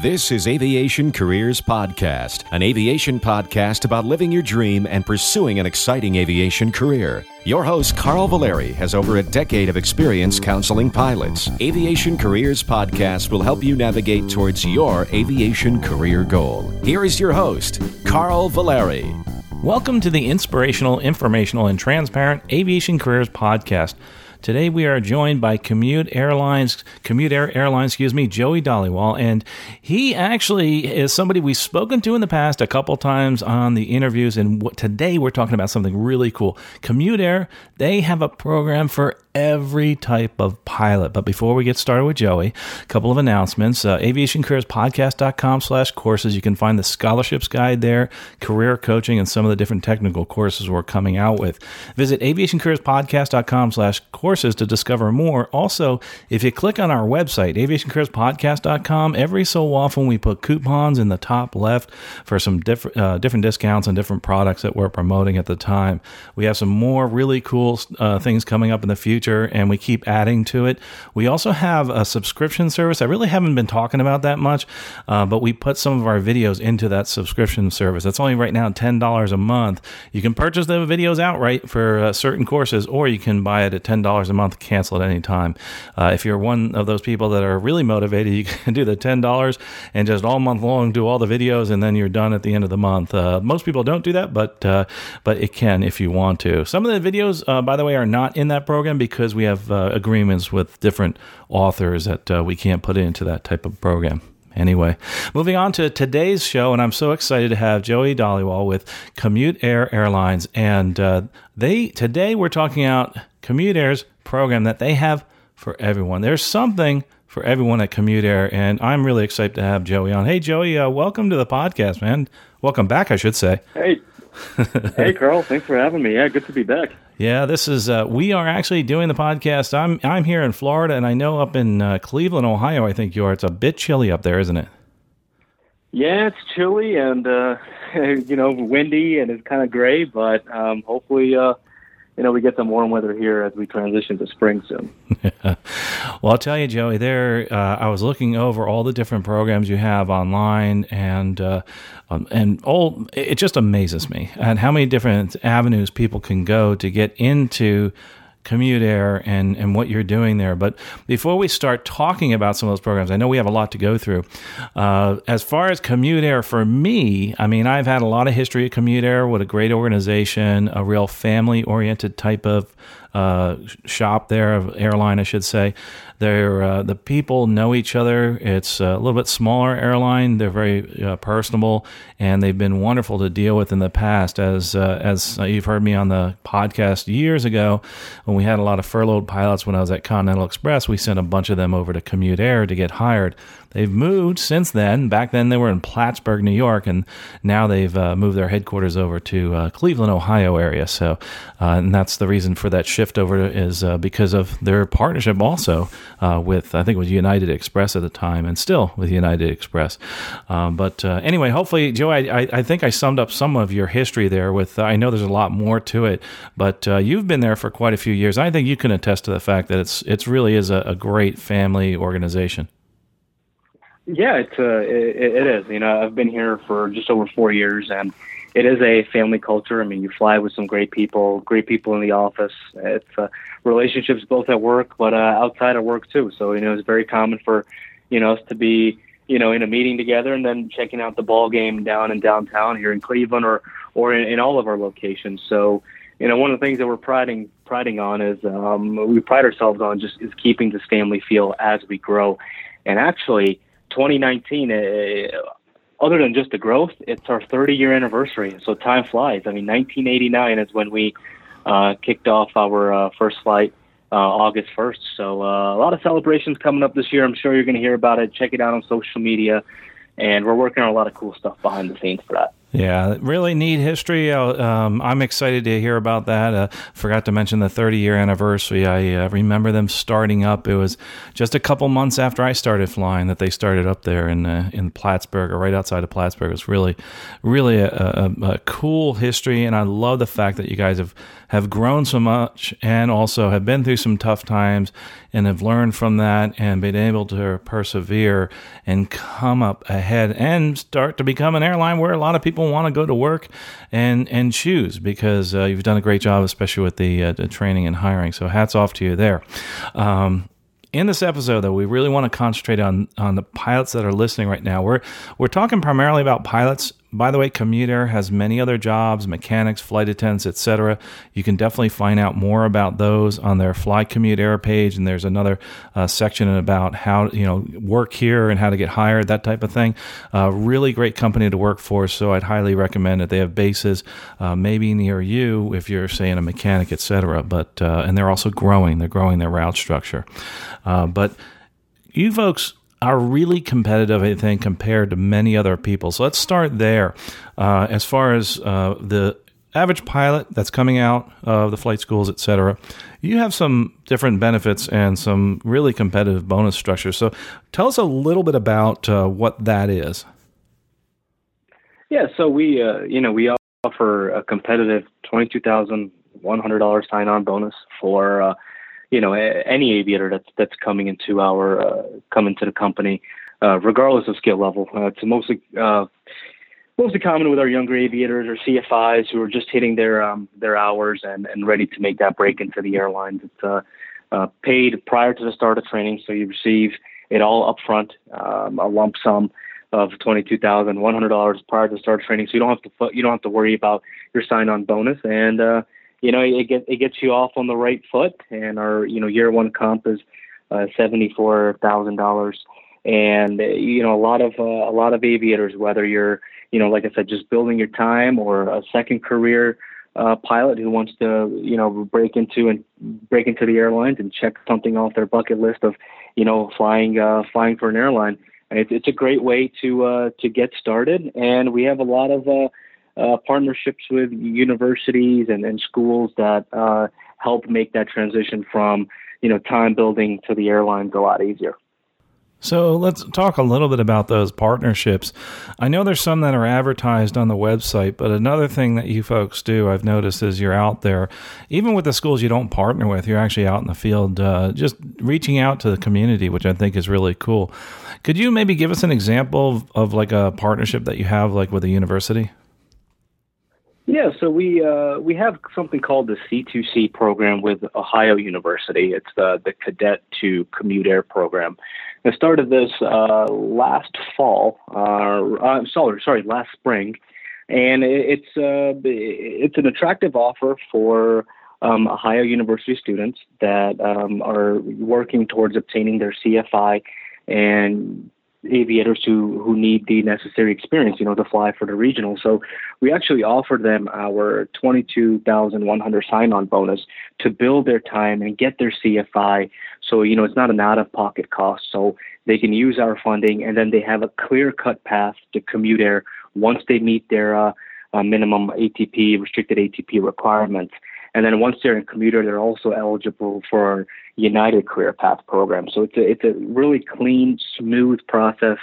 This is Aviation Careers Podcast, an aviation podcast about living your dream and pursuing an exciting aviation career. Your host, Carl Valeri, has over a decade of experience counseling pilots. Aviation Careers Podcast will help you navigate towards your aviation career goal. Here is your host, Carl Valeri. Welcome to the inspirational, informational, and transparent Aviation Careers Podcast. Today we are joined by Commute Airlines, Commute Air Airlines, excuse me, Joey Dhaliwal, and he actually is somebody we've spoken to in the past a couple times on the interviews. And today we're talking about something really cool. Commute Air, they have a program for every type of pilot. But before we get started with Joey, a couple of announcements. Uh, aviationcareerspodcast.com slash courses. You can find the scholarships guide there, career coaching, and some of the different technical courses we're coming out with. Visit aviationcareerspodcast.com slash courses to discover more. Also, if you click on our website, aviationcareerspodcast.com, every so often we put coupons in the top left for some different, uh, different discounts and different products that we're promoting at the time. We have some more really cool uh, things coming up in the future future, and we keep adding to it. We also have a subscription service. I really haven't been talking about that much, uh, but we put some of our videos into that subscription service. That's only right now $10 a month. You can purchase the videos outright for uh, certain courses, or you can buy it at $10 a month, cancel at any time. Uh, if you're one of those people that are really motivated, you can do the $10 and just all month long do all the videos, and then you're done at the end of the month. Uh, most people don't do that, but uh, but it can if you want to. Some of the videos, uh, by the way, are not in that program because we have uh, agreements with different authors that uh, we can't put into that type of program. Anyway, moving on to today's show, and I'm so excited to have Joey Dhaliwal with Commute Air Airlines, and uh, they today we're talking about Commute Air's program that they have for everyone. There's something for everyone at Commute Air, and I'm really excited to have Joey on. Hey, Joey, uh, welcome to the podcast, man. Welcome back, I should say. Hey, hey, Carl. Thanks for having me. Yeah, good to be back. Yeah, this is. Uh, we are actually doing the podcast. I'm I'm here in Florida, and I know up in uh, Cleveland, Ohio. I think you are. It's a bit chilly up there, isn't it? Yeah, it's chilly and uh, you know windy, and it's kind of gray. But um, hopefully, uh, you know, we get some warm weather here as we transition to spring soon. well, I'll tell you, Joey. There, uh, I was looking over all the different programs you have online, and uh, um, and all it just amazes me and how many different avenues people can go to get into commute air and, and what you're doing there. But before we start talking about some of those programs, I know we have a lot to go through. Uh, as far as commute air, for me, I mean, I've had a lot of history at commute air. What a great organization, a real family oriented type of uh, shop there, airline, I should say. They're uh, the people know each other. It's a little bit smaller airline. They're very uh, personable, and they've been wonderful to deal with in the past. As uh, as you've heard me on the podcast years ago, when we had a lot of furloughed pilots when I was at Continental Express, we sent a bunch of them over to Commute Air to get hired. They've moved since then. Back then, they were in Plattsburgh, New York, and now they've uh, moved their headquarters over to uh, Cleveland, Ohio area. So, uh, and that's the reason for that shift over is because of their partnership also uh, with I think it was United Express at the time, and still with United Express. Um, but uh, anyway, hopefully, Joe, I, I, think I summed up some of your history there. With I know there's a lot more to it, but you've been there for quite a few years. I think you can attest to the fact that it's it's really is a, a great family organization. Yeah, it's uh, it, it is. You know, I've been here for just over four years, and it is a family culture. I mean, you fly with some great people, great people in the office. It's uh, relationships both at work, but uh, outside of work too. So you know, it's very common for you know us to be you know in a meeting together and then checking out the ball game down in downtown here in Cleveland or or in, in all of our locations. So you know, one of the things that we're priding priding on is um, we pride ourselves on just is keeping this family feel as we grow, and actually 2019, uh, other than just the growth, it's our 30 year anniversary. So time flies. I mean, 1989 is when we uh, kicked off our uh, first flight. Uh, August 1st. So uh, a lot of celebrations coming up this year. I'm sure you're going to hear about it. Check it out on social media, and we're working on a lot of cool stuff behind the scenes for that. Yeah, really neat history. Uh, um, I'm excited to hear about that. Uh, forgot to mention the 30 year anniversary. I uh, remember them starting up. It was just a couple months after I started flying that they started up there in uh, in Plattsburgh or right outside of Plattsburgh. It was really, really a, a, a cool history, and I love the fact that you guys have have grown so much and also have been through some tough times and have learned from that and been able to persevere and come up ahead and start to become an airline where a lot of people want to go to work and and choose because uh, you've done a great job, especially with the, uh, the, training and hiring. So hats off to you there. Um, in this episode, though, we really want to concentrate on on the pilots that are listening right now. We're we're talking primarily about pilots by the way, Commute Air has many other jobs, mechanics, flight attendants, etc. You can definitely find out more about those on their Fly Commute Air page, and there's another uh, section about how you know work here and how to get hired, that type of thing. Uh, really great company to work for, so I'd highly recommend it. They have bases uh, maybe near you if you're saying a mechanic, etc. But uh, and they're also growing; they're growing their route structure. Uh, but you folks are really competitive, I think, compared to many other people. So let's start there. Uh, as far as uh, the average pilot that's coming out of the flight schools, et cetera, you have some different benefits and some really competitive bonus structures. So tell us a little bit about uh, what that is. Yeah, so we, uh, you know, we offer a competitive twenty-two thousand one hundred dollars sign-on bonus for uh, you know any aviator that's that's coming into our uh, coming to the company, uh, regardless of skill level. Uh, it's mostly uh, mostly common with our younger aviators or CFIs who are just hitting their um, their hours and, and ready to make that break into the airlines. It's uh, uh, paid prior to the start of training, so you receive it all upfront, um, a lump sum of twenty two thousand one hundred dollars prior to start of training. So you don't have to you don't have to worry about your sign on bonus and uh, you know, it gets it gets you off on the right foot. And our you know year one comp is uh, seventy four thousand dollars. And you know a lot of uh, a lot of aviators, whether you're you know like I said, just building your time or a second career uh, pilot who wants to you know break into and break into the airlines and check something off their bucket list of you know flying uh, flying for an airline. It's, it's a great way to uh, to get started, and we have a lot of uh, uh, partnerships with universities and, and schools that uh, help make that transition from you know time building to the airlines a lot easier. So let's talk a little bit about those partnerships. I know there's some that are advertised on the website, but another thing that you folks do, I've noticed, is you're out there, even with the schools you don't partner with, you're actually out in the field, uh, just reaching out to the community, which I think is really cool. Could you maybe give us an example of, of like a partnership that you have, like with a university? Yeah, so we uh, we have something called the C2C program with Ohio University. It's the the Cadet to Commute Air program. I started this uh, last fall. Uh, uh, sorry, sorry, last spring, and it's uh, it's an attractive offer for um, Ohio University students that um, are working towards obtaining their CFI and aviators who who need the necessary experience, you know, to fly for the regional. So we actually offered them our twenty two thousand one hundred sign on bonus to build their time and get their CFI. So you know, it's not an out of pocket cost. So they can use our funding, and then they have a clear cut path to commute air once they meet their uh, uh, minimum ATP restricted ATP requirements. And then once they're in commuter, they're also eligible for United Career Path program. So it's a it's a really clean, smooth process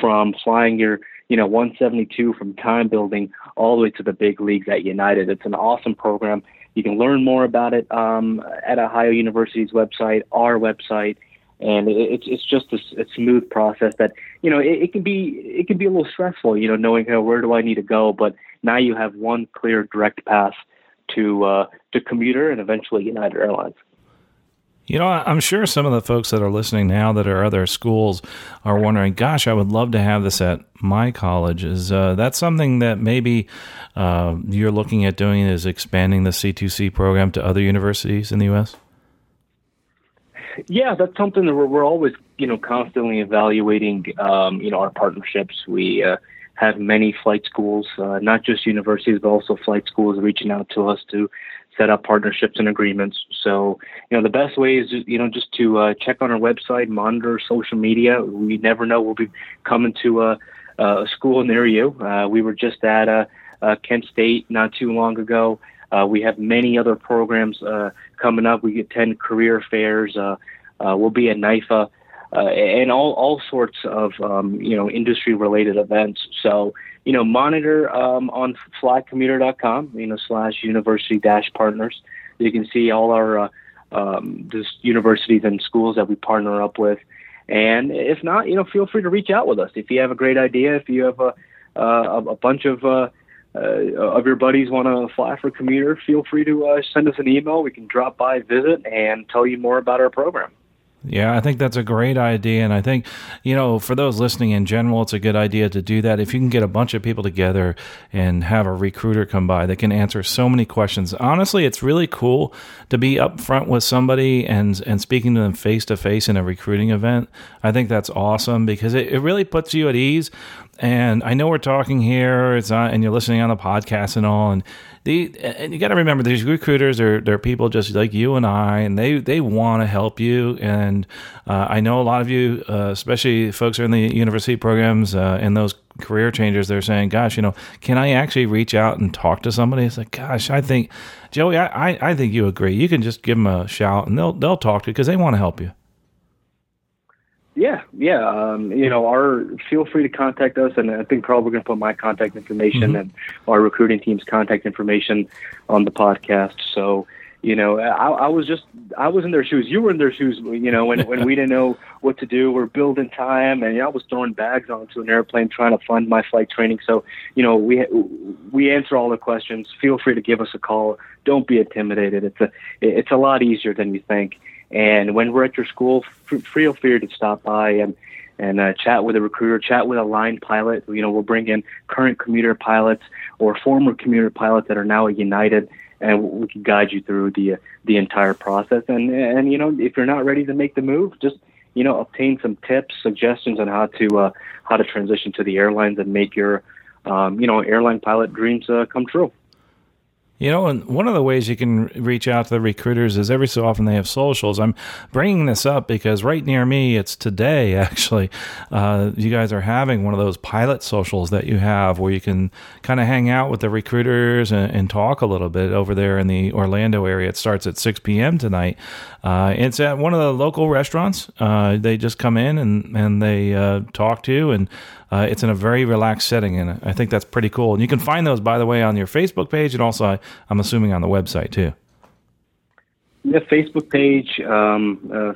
from flying your you know 172 from time building all the way to the big leagues at United. It's an awesome program. You can learn more about it um, at Ohio University's website, our website, and it's it's just a, a smooth process that you know it, it, can be it can be a little stressful, you know, knowing hey, where do I need to go, but now you have one clear direct path to uh, to Commute Air and eventually United Airlines. You know, I'm sure some of the folks that are listening now that are other schools are wondering, gosh, I would love to have this at my college. Is uh, that something that maybe uh, you're looking at doing is expanding the C2C program to other universities in the U.S.? Yeah, that's something that we're, we're always, you know, constantly evaluating, um, you know, our partnerships. We uh, have many flight schools, uh, not just universities, but also flight schools reaching out to us to set up partnerships and agreements. So, you know, the best way is, you know, just to uh, check on our website, monitor social media. We never know we'll be coming to a, a school near you. Uh, we were just at uh, uh, Kent State not too long ago. Uh, we have many other programs uh, coming up. We attend career fairs. Uh, uh, we'll be at NIFA uh, and all all sorts of um, you know industry related events. So you know monitor um, on flycommuteair.com you know slash university dash partners. You can see all our uh, um, universities and schools that we partner up with. And if not, you know, feel free to reach out with us if you have a great idea. If you have a uh, a bunch of uh, uh, of your buddies want to fly for commuter, feel free to uh, send us an email. We can drop by, visit, and tell you more about our program. Yeah, I think that's a great idea. And I think, you know, for those listening in general, it's a good idea to do that. If you can get a bunch of people together and have a recruiter come by that can answer so many questions. Honestly, it's really cool to be up front with somebody and, and speaking to them face to face in a recruiting event. I think that's awesome because it, it really puts you at ease. And I know we're talking here, it's and you're listening on the podcast and all. And the and you got to remember these recruiters are they're people just like you and I, and they they want to help you. And uh, I know a lot of you, uh, especially folks who are in the university programs uh, and those career changers, they're saying, "Gosh, you know, can I actually reach out and talk to somebody?" It's like, "Gosh, I think Joey, I I, I think you agree. You can just give them a shout, and they'll they'll talk to you because they want to help you." Yeah, yeah. Um, you know, our feel free to contact us, and I think Carl, we're going to put my contact information mm-hmm. and our recruiting team's contact information on the podcast. So, you know, I, I was just I was in their shoes. You were in their shoes. You know, when when we didn't know what to do, we're building time, and you know, I was throwing bags onto an airplane trying to fund my flight training. So, you know, we we answer all the questions. Feel free to give us a call. Don't be intimidated. It's a it's a lot easier than you think. And when we're at your school, feel free to stop by and and uh, chat with a recruiter, chat with a line pilot. You know, we'll bring in current commuter pilots or former commuter pilots that are now at United, and we can guide you through the the entire process. And and you know, if you're not ready to make the move, just you know, obtain some tips, suggestions on how to uh, how to transition to the airlines and make your um, you know airline pilot dreams uh, come true. You know, and one of the ways you can reach out to the recruiters is every so often they have socials. I'm bringing this up because right near me, it's today actually. Uh, you guys are having one of those pilot socials that you have where you can kind of hang out with the recruiters and, and, talk a little bit over there in the Orlando area. It starts at 6 p.m. tonight. Uh, it's at one of the local restaurants. Uh, they just come in and, and they uh, talk to and uh, it's in a very relaxed setting, and I think that's pretty cool. And you can find those, by the way, on your Facebook page, and also, I'm assuming, on the website too. The Facebook page, um, uh,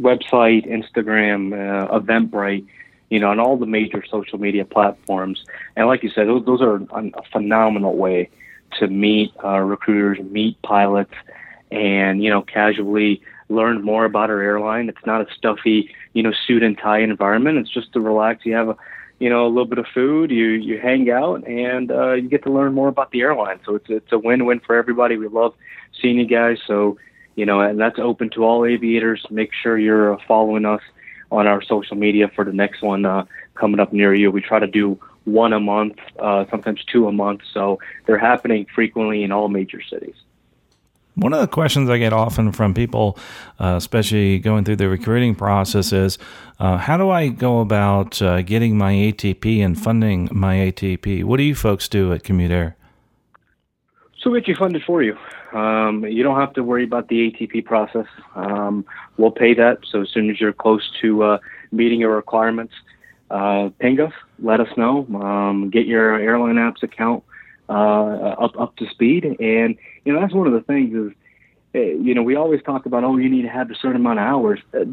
website, Instagram, uh, Eventbrite, you know, on all the major social media platforms. And like you said, those, those are a phenomenal way to meet uh, recruiters, meet pilots, and you know, casually learn more about our airline. It's not a stuffy, you know, suit and tie environment. It's just to relax. You have a you know, a little bit of food, you you hang out, and uh, you get to learn more about the airline. So it's it's a win-win for everybody. We love seeing you guys. So you know, and that's open to all aviators. Make sure you're uh, following us on our social media for the next one uh, coming up near you. We try to do one a month, uh, sometimes two a month. So they're happening frequently in all major cities. One of the questions I get often from people, uh, especially going through the recruiting process, is uh, how do I go about uh, getting my ATP and funding my ATP? What do you folks do at Commute Air? So we get you funded for you. Um, you don't have to worry about the ATP process. Um, we'll pay that. So as soon as you're close to uh, meeting your requirements, uh, ping us, let us know, um, get your AirlineApps account uh, up up to speed. And you know that's one of the things is eh, you know we always talk about oh you need to have a certain amount of hours. Uh,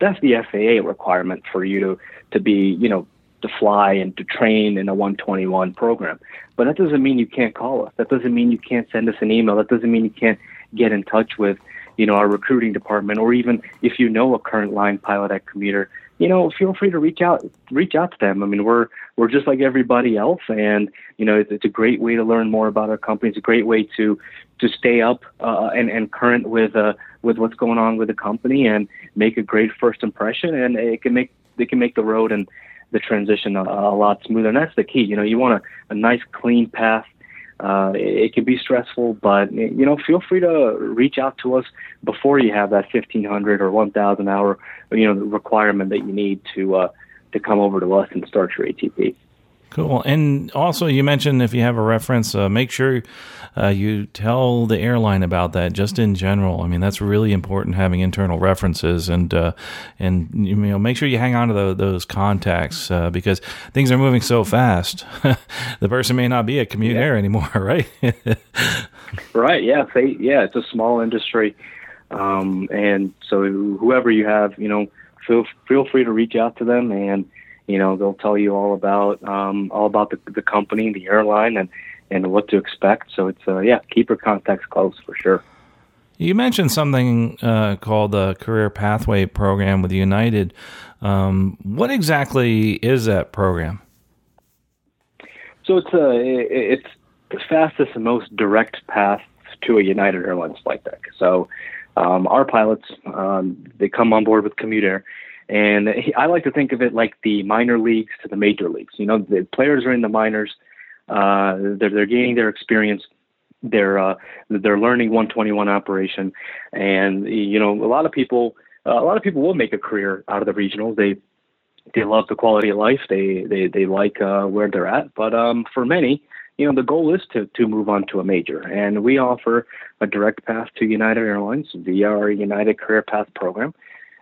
that's the FAA requirement for you to to be you know to fly and to train in a 121 program. But that doesn't mean you can't call us. That doesn't mean you can't send us an email. That doesn't mean you can't get in touch with you know our recruiting department or even if you know a current line pilot at commuter you know, feel free to reach out, reach out to them. I mean, we're we're just like everybody else, and you know, it's, it's a great way to learn more about our company. It's a great way to to stay up uh, and and current with uh, with what's going on with the company and make a great first impression. And it can make they can make the road and the transition a, a lot smoother. And that's the key. You know, you want a, a nice, clean path uh, it, it can be stressful, but you know, feel free to reach out to us before you have that 1500 or 1000 hour, you know, requirement that you need to uh, to come over to us and start your ATP. Cool. And also, you mentioned if you have a reference, uh, make sure uh, you tell the airline about that. Just in general, I mean, that's really important having internal references, and uh, and you know, make sure you hang on to the, those contacts uh, because things are moving so fast. the person may not be at Commute yeah. Air anymore, right? right. Yeah. They, yeah. It's a small industry, um, and so whoever you have, you know, feel feel free to reach out to them and you know they'll tell you all about um, all about the, the company, the airline, and and what to expect. So it's uh, yeah, keep your contacts close for sure. You mentioned something uh, called the Career Pathway Program with United. Um, what exactly is that program? So it's a uh, it's the fastest and most direct path to a United Airlines flight deck. So um, our pilots um, they come on board with Commute And I like to think of it like the minor leagues to the major leagues. You know, the players are in the minors. Uh, they're they're gaining their experience. They're uh, they're learning 121 operation, and you know, a lot of people uh, a lot of people will make a career out of the regionals. They they love the quality of life. They they they like uh, where they're at. But um, for many, you know, the goal is to to move on to a major, and we offer a direct path to United Airlines via our United Career Path program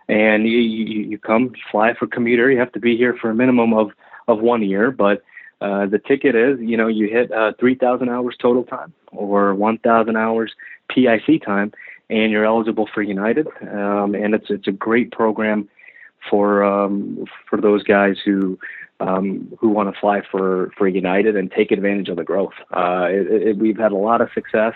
and you, you, you come fly for commuter. You have to be here for a minimum of of one year, but uh, the ticket is you know you hit uh, 3,000 hours total time or 1,000 hours PIC time, and you're eligible for United. Um, and it's it's a great program for um, for those guys who um, who want to fly for for United and take advantage of the growth. Uh, it, it, we've had a lot of success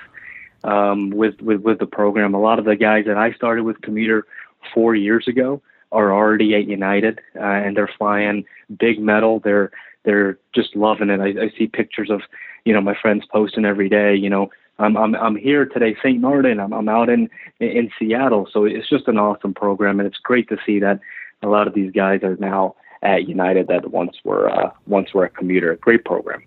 um, with, with with the program. A lot of the guys that I started with Commute Air four years ago are already at United uh, and they're flying big metal. They're they're just loving it. I, I see pictures of you know my friends posting every day. You know I'm I'm I'm here today, St. Martin. I'm I'm out in in Seattle. So it's just an awesome program, and it's great to see that a lot of these guys are now at United that once were uh, once were a commuter. Great program.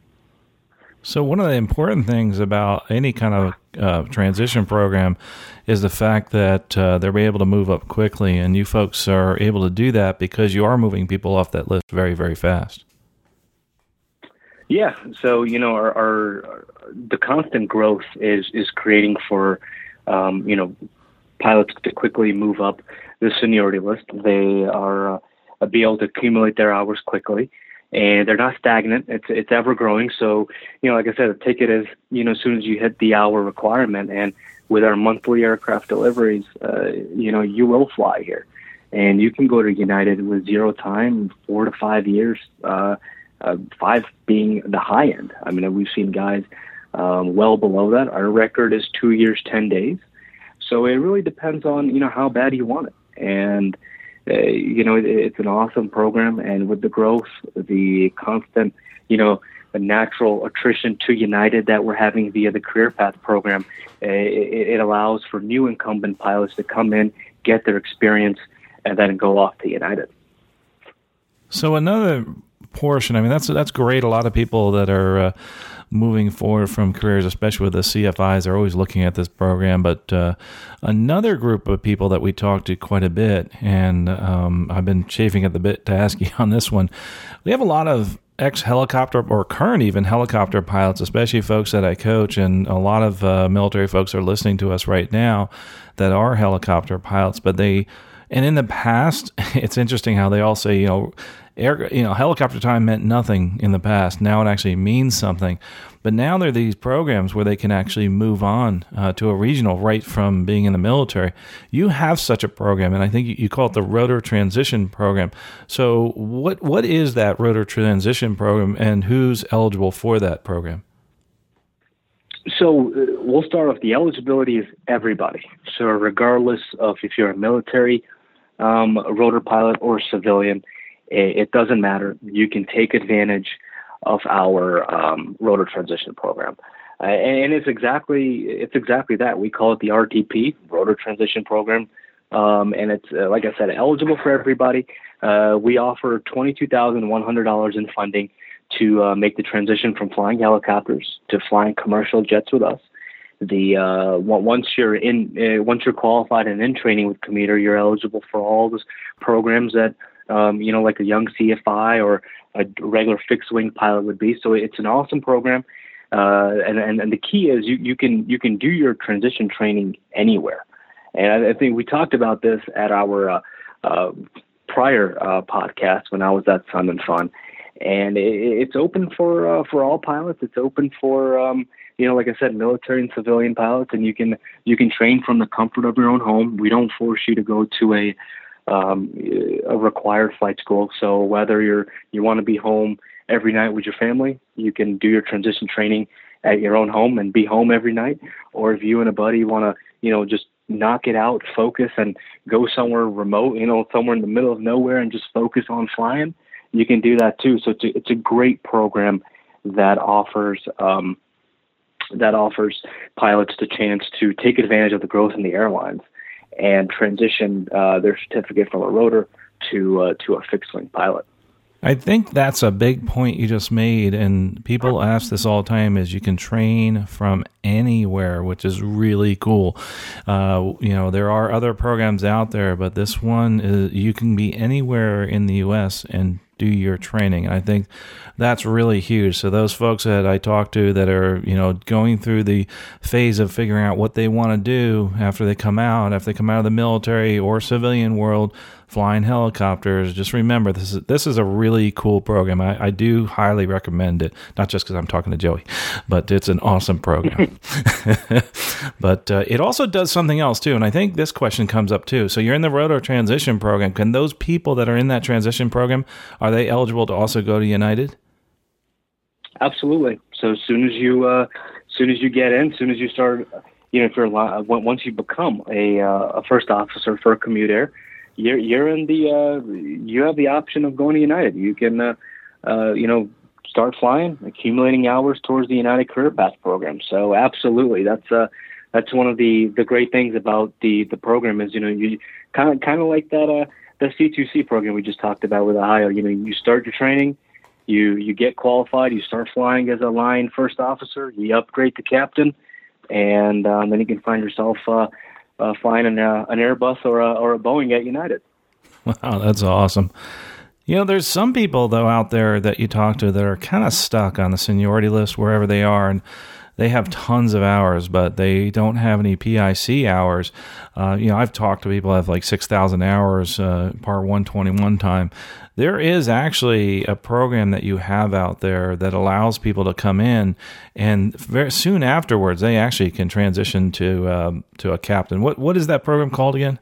So one of the important things about any kind of uh, transition program is the fact that uh, they're able to move up quickly, and you folks are able to do that because you are moving people off that list very, very fast. Yeah. So you know, our, our the constant growth is is creating for um, you know pilots to quickly move up the seniority list. They are uh, be able to accumulate their hours quickly and they're not stagnant. It's it's ever growing. So you know, like I said, the ticket is you know as soon as you hit the hour requirement, and with our monthly aircraft deliveries, uh, you know you will fly here, and you can go to United with zero time, four to five years, uh, uh, five being the high end. I mean, we've seen guys um, well below that. Our record is two years, ten days. So it really depends on you know how bad you want it, and uh, you know, it, it's an awesome program, and with the growth, the constant, you know, the natural attrition to United that we're having via the Career Path program, uh, it, it allows for new incumbent pilots to come in, get their experience, and then go off to United. So another portion, I mean, that's that's great. A lot of people that are uh, moving forward from careers, especially with the CFIs, are always looking at this program. But uh, another group of people that we talked to quite a bit, and um, I've been chafing at the bit to ask you on this one. We have a lot of ex helicopter or current even helicopter pilots, especially folks that I coach, and a lot of uh, military folks are listening to us right now that are helicopter pilots, but they and in the past, it's interesting how they all say, you know, air, you know, helicopter time meant nothing in the past. Now it actually means something. But now there are these programs where they can actually move on uh, to a regional right from being in the military. You have such a program, and I think you call it the Rotor Transition Program. So, what what is that Rotor Transition Program, and who's eligible for that program? So uh, we'll start off. The eligibility is everybody. So regardless of if you're a military um, rotor pilot or civilian, it, it, doesn't matter. You can take advantage of our um, rotor transition program. Uh, and it's exactly it's exactly that. We call it the RTP, Rotor Transition Program, um, and it's uh, like I said, eligible for everybody. Uh, we offer twenty-two thousand one hundred dollars in funding to uh, make the transition from flying helicopters to flying commercial jets with us. The uh, once you're in, uh, once you're qualified and in training with Commute Air, you're eligible for all those programs that um, you know, like a young CFI or a regular fixed wing pilot would be. So it's an awesome program. Uh, and, and, and the key is you, you can you can do your transition training anywhere. And I think we talked about this at our uh, uh, prior uh, podcast when I was at Sun 'n Fun, and it, it's open for for all pilots. It's open for um, you know, like I said, military and civilian pilots, and you can you can train from the comfort of your own home. We don't force you to go to a um, a required flight school. So whether you're you want to be home every night with your family, you can do your transition training at your own home and be home every night. Or if you and a buddy want to, you know, just knock it out, focus, and go somewhere remote, you know, somewhere in the middle of nowhere and just focus on flying, you can do that too. So it's a, it's a great program that offers um, that offers pilots the chance to take advantage of the growth in the airlines and transition uh, their certificate from a rotor to uh, to a fixed wing pilot. I think that's a big point you just made, and people ask this all the time: is you can train from anywhere, which is really cool. Uh, you know, there are other programs out there, but this one is you can be anywhere in the U.S. and do your training. And I think that's really huge. So those folks that I talk to that are, you know, going through the phase of figuring out what they want to do after they come out, after they come out of the military or civilian world, flying helicopters, just remember this is this is a really cool program. I, I do highly recommend it. Not just because I'm talking to Joey, but it's an awesome program. but uh, it also does something else too, and I think this question comes up too. So you're in the rotor transition program. Can those people that are in that transition program are they eligible to also go to United? Absolutely. So as soon as you uh, as soon as you get in, as soon as you start, you know, if you're once you become a, uh, a first officer for a commute air, you're you're in the uh, you have the option of going to United. You can uh, uh, you know start flying, accumulating hours towards the United Career Path program. So absolutely, that's uh that's one of the the great things about the the program is you know you kind of kind of like that uh the C2C program we just talked about with Ohio. You know, you start your training, you you get qualified, you start flying as a line first officer, you upgrade to captain, and um, then you can find yourself uh, uh, flying an, uh, an Airbus or a, or a Boeing at United. Wow, that's awesome. You know, there's some people though out there that you talk to that are kind of stuck on the seniority list wherever they are, and they have tons of hours, but they don't have any PIC hours. Uh, you know, I've talked to people that have like 6,000 hours uh, Part 121 time. There is actually a program that you have out there that allows people to come in, and very soon afterwards, they actually can transition to um, to a captain. What what is that program called again?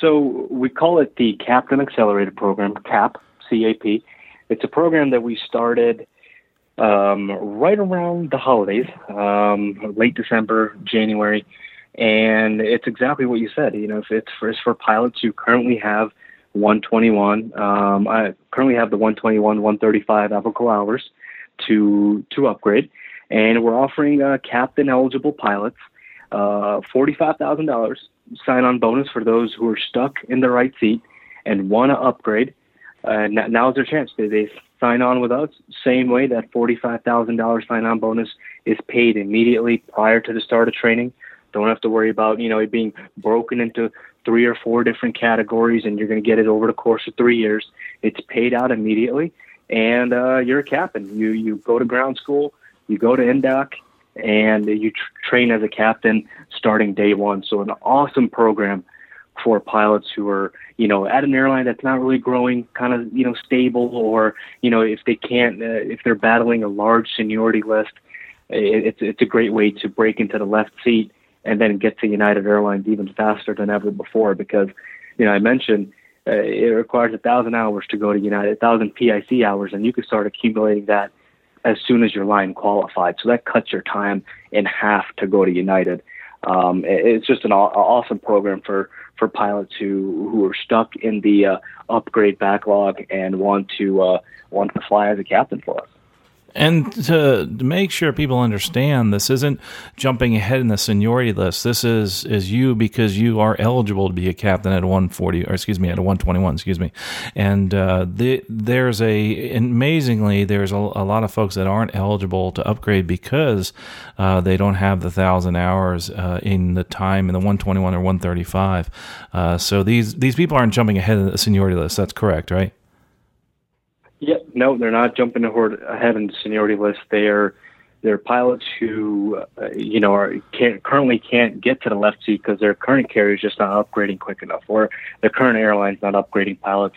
So we call it the Captain Accelerated Program, CAP, CAP. It's a program that we started um, right around the holidays, um, late December, January, and it's exactly what you said. You know, if it's for, it's for pilots who currently have 121, um, I currently have the 121, 135 applicable hours to to upgrade, and we're offering uh, captain eligible pilots uh, $45,000 sign on bonus for those who are stuck in the right seat and want to upgrade. Uh, is their chance. They, they sign on with us, same way that $45,000 sign on bonus is paid immediately prior to the start of training. Don't have to worry about, you know, it being broken into three or four different categories and you're going to get it over the course of three years. It's paid out immediately and uh, you're a captain. You, you go to ground school, you go to indoc, and you tr- train as a captain starting day one. So an awesome program for pilots who are, you know, at an airline that's not really growing, kind of, you know, stable, or you know, if they can't, uh, if they're battling a large seniority list, it, it's it's a great way to break into the left seat and then get to United Airlines even faster than ever before. Because, you know, I mentioned uh, it requires a thousand hours to go to United, a thousand PIC hours, and you can start accumulating that as soon as your line qualified. So that cuts your time in half to go to United. Um, it's just an awesome program for for pilots who who are stuck in the uh, upgrade backlog and want to uh, want to fly as a captain for us. And to, make sure people understand, this isn't jumping ahead in the seniority list. This is is you because you are eligible to be a captain at a 140, or excuse me, at a 121. Excuse me. And uh, the, there's a amazingly there's a, a, lot of folks that aren't eligible to upgrade because uh, they don't have the thousand hours uh, in the time in the 121 or 135. Uh, so these these people aren't jumping ahead in the seniority list. That's correct, right? Yeah, no, they're not jumping ahead in the seniority list. They are they're pilots who uh, you know are can't, currently can't get to the left seat because their current carrier is just not upgrading quick enough, or their current airline's not upgrading pilots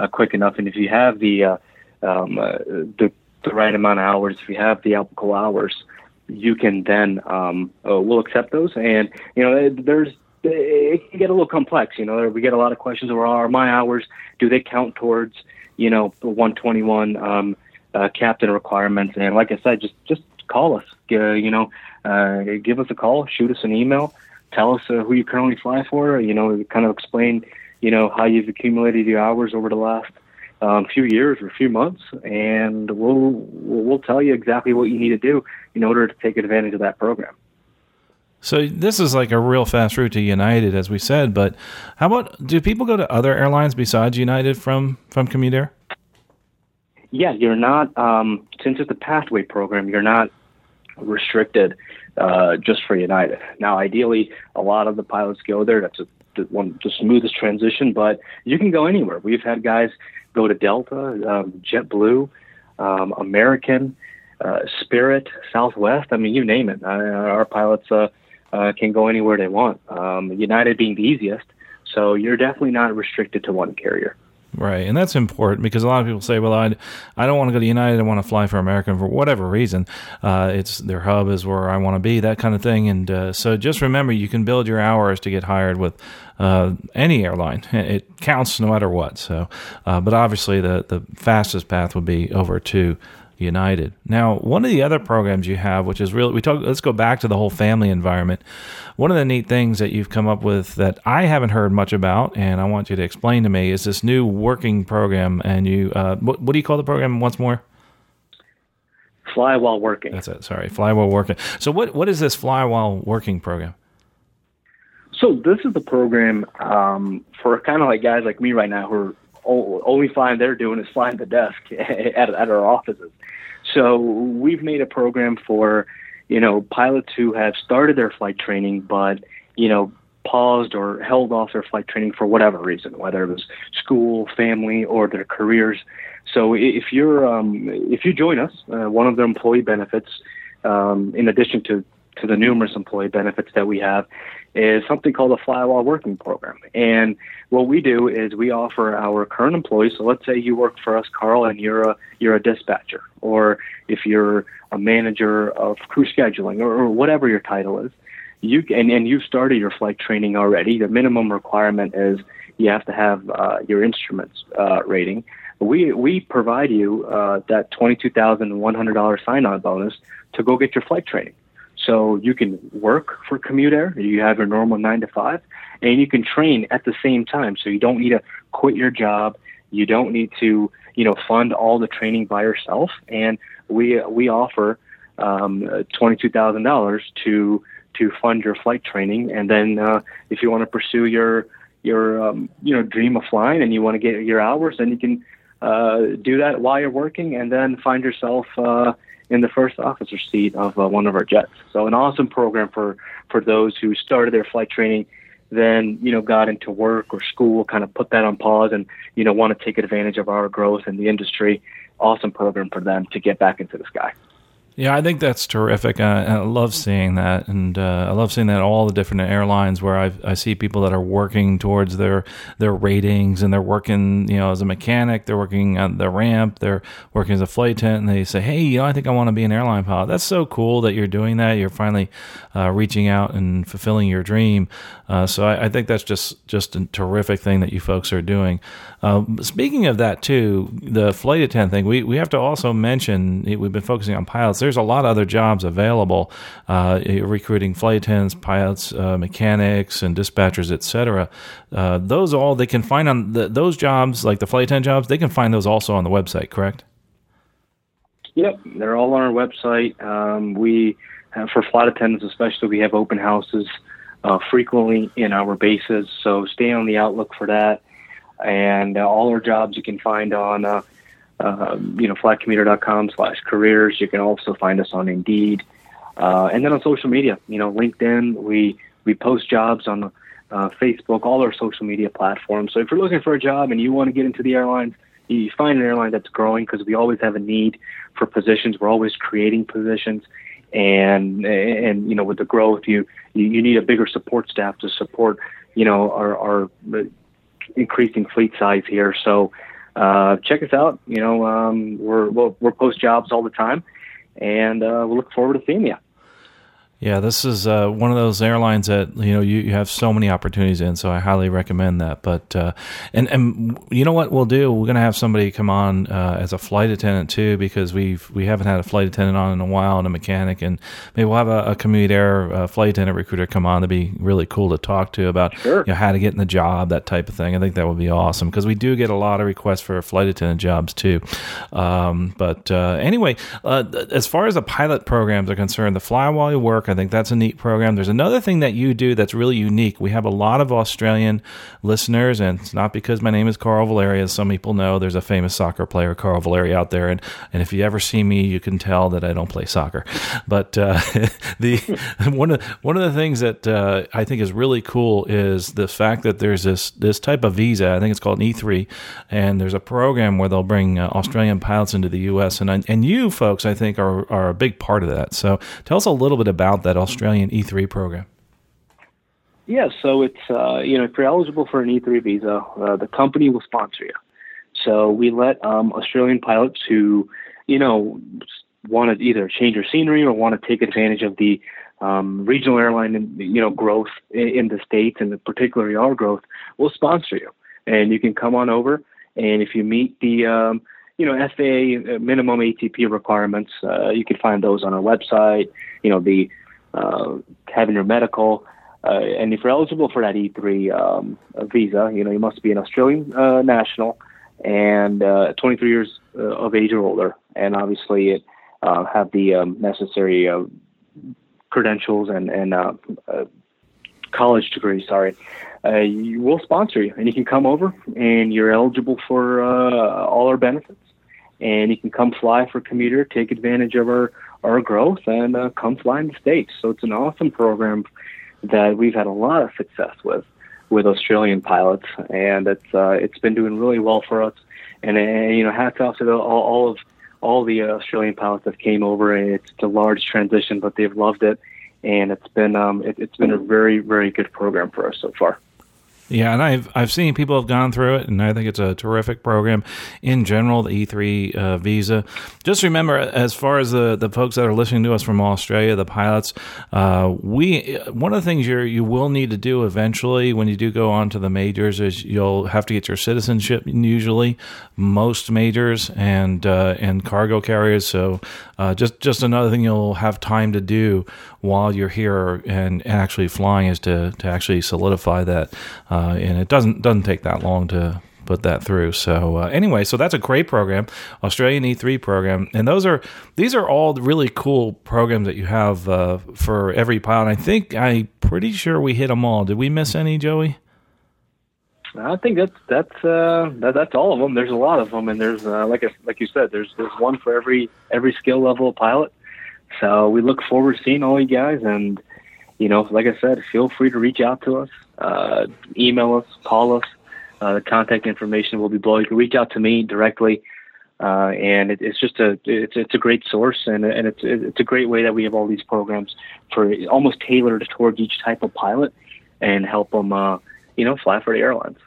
uh, quick enough. And if you have the uh, um, uh, the the right amount of hours, if you have the applicable hours, you can then um, uh, we'll accept those. And you know, there's it can get a little complex. You know, we get a lot of questions are my hours do they count towards you know, 121 um, uh, captain requirements. And like I said, just just call us. Uh, you know, uh, give us a call, shoot us an email, tell us uh, who you currently fly for. You know, kind of explain, you know, how you've accumulated your hours over the last um, few years or few months, and we'll we'll tell you exactly what you need to do in order to take advantage of that program. So this is like a real fast route to United, as we said. But how about do people go to other airlines besides United from from Commute Air? Yeah, you're not um, since it's a pathway program. You're not restricted uh, just for United. Now, ideally, a lot of the pilots go there. That's a, the one the smoothest transition, but you can go anywhere. We've had guys go to Delta, um, JetBlue, um, American, uh, Spirit, Southwest. I mean, you name it. Uh, our pilots uh, can go anywhere they want. Um, United being the easiest, so you're definitely not restricted to one carrier. Right, and that's important because a lot of people say, "Well, I, I don't want to go to United. I want to fly for American for whatever reason. Uh, it's their hub is where I want to be, that kind of thing." And uh, so, just remember, you can build your hours to get hired with uh, any airline. It counts no matter what. So, uh, but obviously, the the fastest path would be over to United. Now, one of the other programs you have, which is really, we talk, let's go back to the whole family environment. One of the neat things that you've come up with that I haven't heard much about, and I want you to explain to me, is this new working program. And you, uh, what, what do you call the program once more? Fly while working. That's it. Sorry, fly while working. So, what what is this fly while working program? So, this is the program um, for kind of like guys like me right now who are only flying they're doing is flying the desk at, at our offices. So we've made a program for, you know, pilots who have started their flight training, but, you know, paused or held off their flight training for whatever reason, whether it was school, family, or their careers. So if you're, um, if you join us, uh, one of the employee benefits, um, in addition to to the numerous employee benefits that we have is something called a fly while working program. And what we do is we offer our current employees. So let's say you work for us, Carl, and you're a you're a dispatcher, or if you're a manager of crew scheduling, or, or whatever your title is, you and and you've started your flight training already. The minimum requirement is you have to have uh, your instruments uh, rating. We we provide you uh, that twenty two thousand one hundred dollars sign on bonus to go get your flight training. So you can work for Commute Air, you have your normal nine to five, and you can train at the same time. So you don't need to quit your job. You don't need to, you know, fund all the training by yourself. And we we offer um, twenty two thousand dollars to to fund your flight training. And then uh, if you want to pursue your your um, you know dream of flying and you want to get your hours, then you can uh, do that while you're working, and then find yourself. Uh, in the first officer seat of uh, one of our jets. So an awesome program for for those who started their flight training, then you know got into work or school, kind of put that on pause, and you know want to take advantage of our growth in the industry. Awesome program for them to get back into the sky. Yeah, I think that's terrific. I, I love seeing that, and uh, I love seeing that all the different airlines where I I see people that are working towards their their ratings, and they're working, you know, as a mechanic, they're working on the ramp, they're working as a flight attendant, and they say, "Hey, you know, I think I want to be an airline pilot." That's so cool that you're doing that. You're finally uh, reaching out and fulfilling your dream. Uh, so I, I, think that's just just a terrific thing that you folks are doing. Um, speaking of that, too, the flight attendant thing, we we have to also mention we've been focusing on pilots there's a lot of other jobs available, uh, recruiting flight attendants, pilots, uh, mechanics, and dispatchers, etc. Uh, those all they can find on the, those jobs, like the flight attendant jobs, they can find those also on the website. Correct? Yep, they're all on our website. Um, we have, for flight attendants, especially, we have open houses uh, frequently in our bases. So stay on the outlook for that. And uh, all our jobs you can find on, uh, uh, you know, flycommuteair.com slash careers. You can also find us on Indeed. Uh, and then on social media, you know, LinkedIn, we, we post jobs on uh, Facebook, all our social media platforms. So if you're looking for a job and you want to get into the airlines, you find an airline that's growing because we always have a need for positions. We're always creating positions and and you know with the growth you you need a bigger support staff to support you know our our increasing fleet size here so uh, check us out. You know um, we're we're, we're post jobs all the time and uh, we look forward to seeing you yeah, this is uh, one of those airlines that you know you, you have so many opportunities in, so I highly recommend that. But uh, and and you know what we'll do? We're going to have somebody come on uh, as a flight attendant too, because we've we haven't had a flight attendant on in a while and a mechanic, and maybe we'll have a, a Commute Air uh, flight attendant recruiter come on to be really cool to talk to about sure. you know, how to get in the job, that type of thing. I think that would be awesome because we do get a lot of requests for flight attendant jobs too. Um, but uh, anyway, uh, as far as the pilot programs are concerned, the fly while you work. I think that's a neat program. There's another thing that you do that's really unique. We have a lot of Australian listeners, and it's not because my name is Carl Valeri, as some people know. There's a famous soccer player, Carl Valeri, out there, and and if you ever see me, you can tell that I don't play soccer. But uh, the one of one of the things that uh, I think is really cool is the fact that there's this this type of visa. I think it's called an E3, and there's a program where they'll bring uh, Australian pilots into the U.S. and and you folks, I think, are are a big part of that. So tell us a little bit about that Australian E3 program? Yeah, so it's uh, you know if you're eligible for an E3 visa, uh, the company will sponsor you. So we let um, Australian pilots who you know want to either change their scenery or want to take advantage of the um, regional airline you know growth in, in the states and particularly our growth, will sponsor you, and you can come on over. And if you meet the um, you know FAA minimum ATP requirements, uh, you can find those on our website. You know the uh, having your medical. Uh, and if you're eligible for that E3 um, visa, you know you must be an Australian uh, national and uh, 23 years uh, of age or older, and obviously it uh, have the um, necessary uh, credentials and and college degree. Sorry, uh, you, we'll sponsor you, and you can come over, and you're eligible for all our benefits, and you can come fly for CommuteAir, take advantage of our our growth and uh, come fly in the States. So it's an awesome program that we've had a lot of success with with Australian pilots, and it's uh, it's been doing really well for us. And, and uh, you know, hats off to the, all, all of all the Australian pilots that came over. It's a large transition, but they've loved it, and it's been um, it, it's been a very very good program for us so far. Yeah, and I've I've seen people have gone through it, and I think it's a terrific program in general. The E3 uh, visa. Just remember, as far as the, the folks that are listening to us from Australia, the pilots, uh, we one of the things you you will need to do eventually when you do go on to the majors is you'll have to get your citizenship. Usually, most majors and uh, and cargo carriers. So uh, just just another thing you'll have time to do while you're here and, actually flying is to to actually solidify that uh, and it doesn't doesn't take that long to put that through. So uh, anyway, so that's a great program, Australian E3 program, and those are these are all really cool programs that you have uh, for every pilot. I think I'm pretty sure we hit them all. Did we miss any, Joey? I think that's that's uh, that, that's all of them. There's a lot of them, and there's uh, like like you said, there's there's one for every every skill level of pilot. So we look forward to seeing all you guys, and you know, like I said, feel free to reach out to us uh, email us, call us. Uh, the contact information will be below. You can reach out to me directly, uh, and it, it's just a it's it's a great source, and and it's it's a great way that we have all these programs for almost tailored towards each type of pilot, and help them uh, you know fly for the airlines.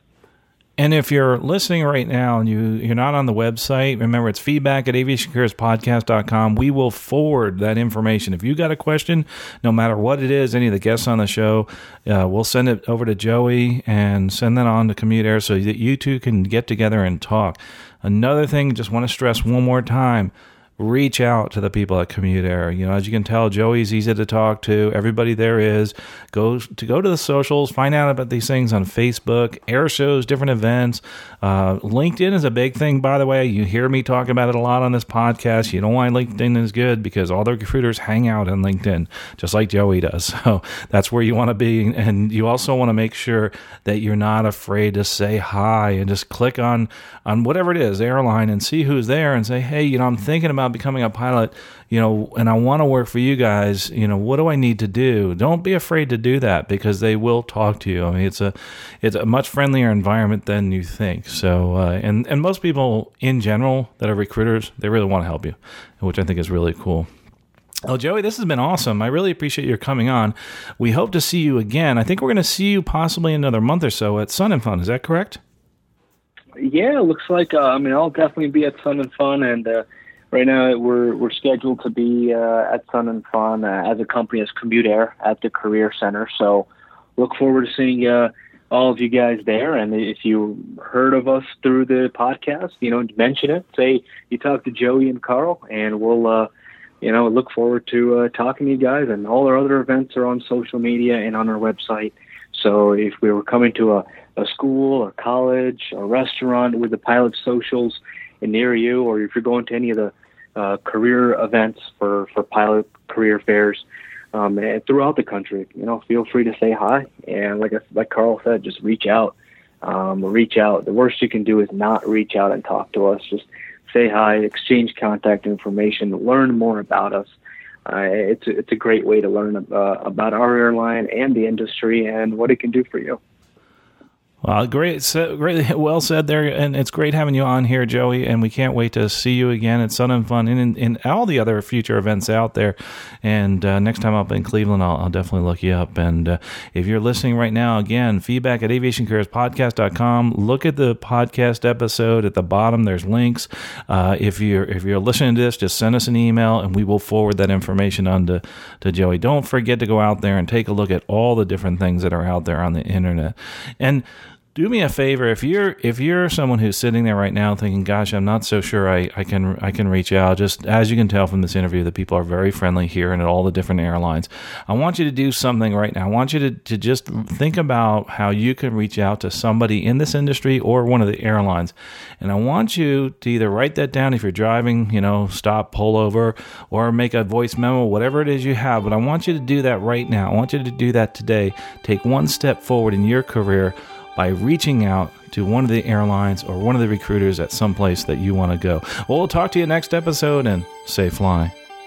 And if you're listening right now and you, you're not on the website, remember it's feedback at aviationcareerspodcast.com. We will forward that information. If you got a question, no matter what it is, any of the guests on the show, uh, we'll send it over to Joey and send that on to CommuteAir so that you two can get together and talk. Another thing, just want to stress one more time reach out to the people at CommuteAir. You know, as you can tell, Joey's easy to talk to. Everybody there is. Go to go to the socials, find out about these things on Facebook, air shows, different events. Uh, LinkedIn is a big thing, by the way. You hear me talk about it a lot on this podcast. You know why LinkedIn is good because all the recruiters hang out on LinkedIn, just like Joey does. So that's where you want to be, and you also want to make sure that you're not afraid to say hi and just click on on whatever it is, airline, and see who's there, and say, hey, you know, I'm thinking about becoming a pilot, you know, and I want to work for you guys, you know, what do I need to do? Don't be afraid to do that because they will talk to you. I mean, it's a it's a much friendlier environment than you think. So, uh, and and most people in general that are recruiters, they really want to help you, which I think is really cool. Well, Joey, this has been awesome. I really appreciate your coming on. We hope to see you again. I think we're going to see you possibly another month or so at Sun 'n Fun. Is that correct? Yeah, looks like. Uh, I mean, I'll definitely be at Sun 'n Fun, and uh, right now we're we're scheduled to be uh, at Sun 'n Fun uh, as a company as CommuteAir at the Career Center. So look forward to seeing uh, all of you guys there. And if you heard of us through the podcast, you know, mention it. Say you talked to Joey and Carl, and we'll. Uh, you know, look forward to uh, talking to you guys. And all our other events are on social media and on our website. So if we were coming to a, a school a college a restaurant with the pilot socials, near you, or if you're going to any of the uh, career events for, for pilot career fairs um, and throughout the country, you know, feel free to say hi. And like like Carl said, just reach out. Um, reach out. The worst you can do is not reach out and talk to us. Just say hi, exchange contact information, learn more about us. Uh, it's a, it's a great way to learn uh, about our airline and the industry and what it can do for you. Well, great, great, well said there, and it's great having you on here, Joey. And we can't wait to see you again at Sun 'n Fun and in, all the other future events out there. And uh, next time up in Cleveland, I'll, I'll, definitely look you up. And uh, if you're listening right now, again, feedback at aviationcareerspodcast.com. Look at the podcast episode at the bottom. There's links. Uh, if you're if you're listening to this, just send us an email, and we will forward that information on to, to Joey. Don't forget to go out there and take a look at all the different things that are out there on the internet. And do me a favor. If you're if you're someone who's sitting there right now thinking gosh i'm not so sure i, I can i can reach out just as you can tell from this interview the people are very friendly here and at all the different airlines i want you to do something right now. I want you to, to just think about how you can reach out to somebody in this industry or one of the airlines. And i want you to either write that down if you're driving you know stop pull over or make a voice memo whatever it is you have. But i want you to do that right now. I want you to do that today. Take one step forward in your career by reaching out to one of the airlines or one of the recruiters at some place that you want to go. Well, we'll talk to you next episode and safe fly.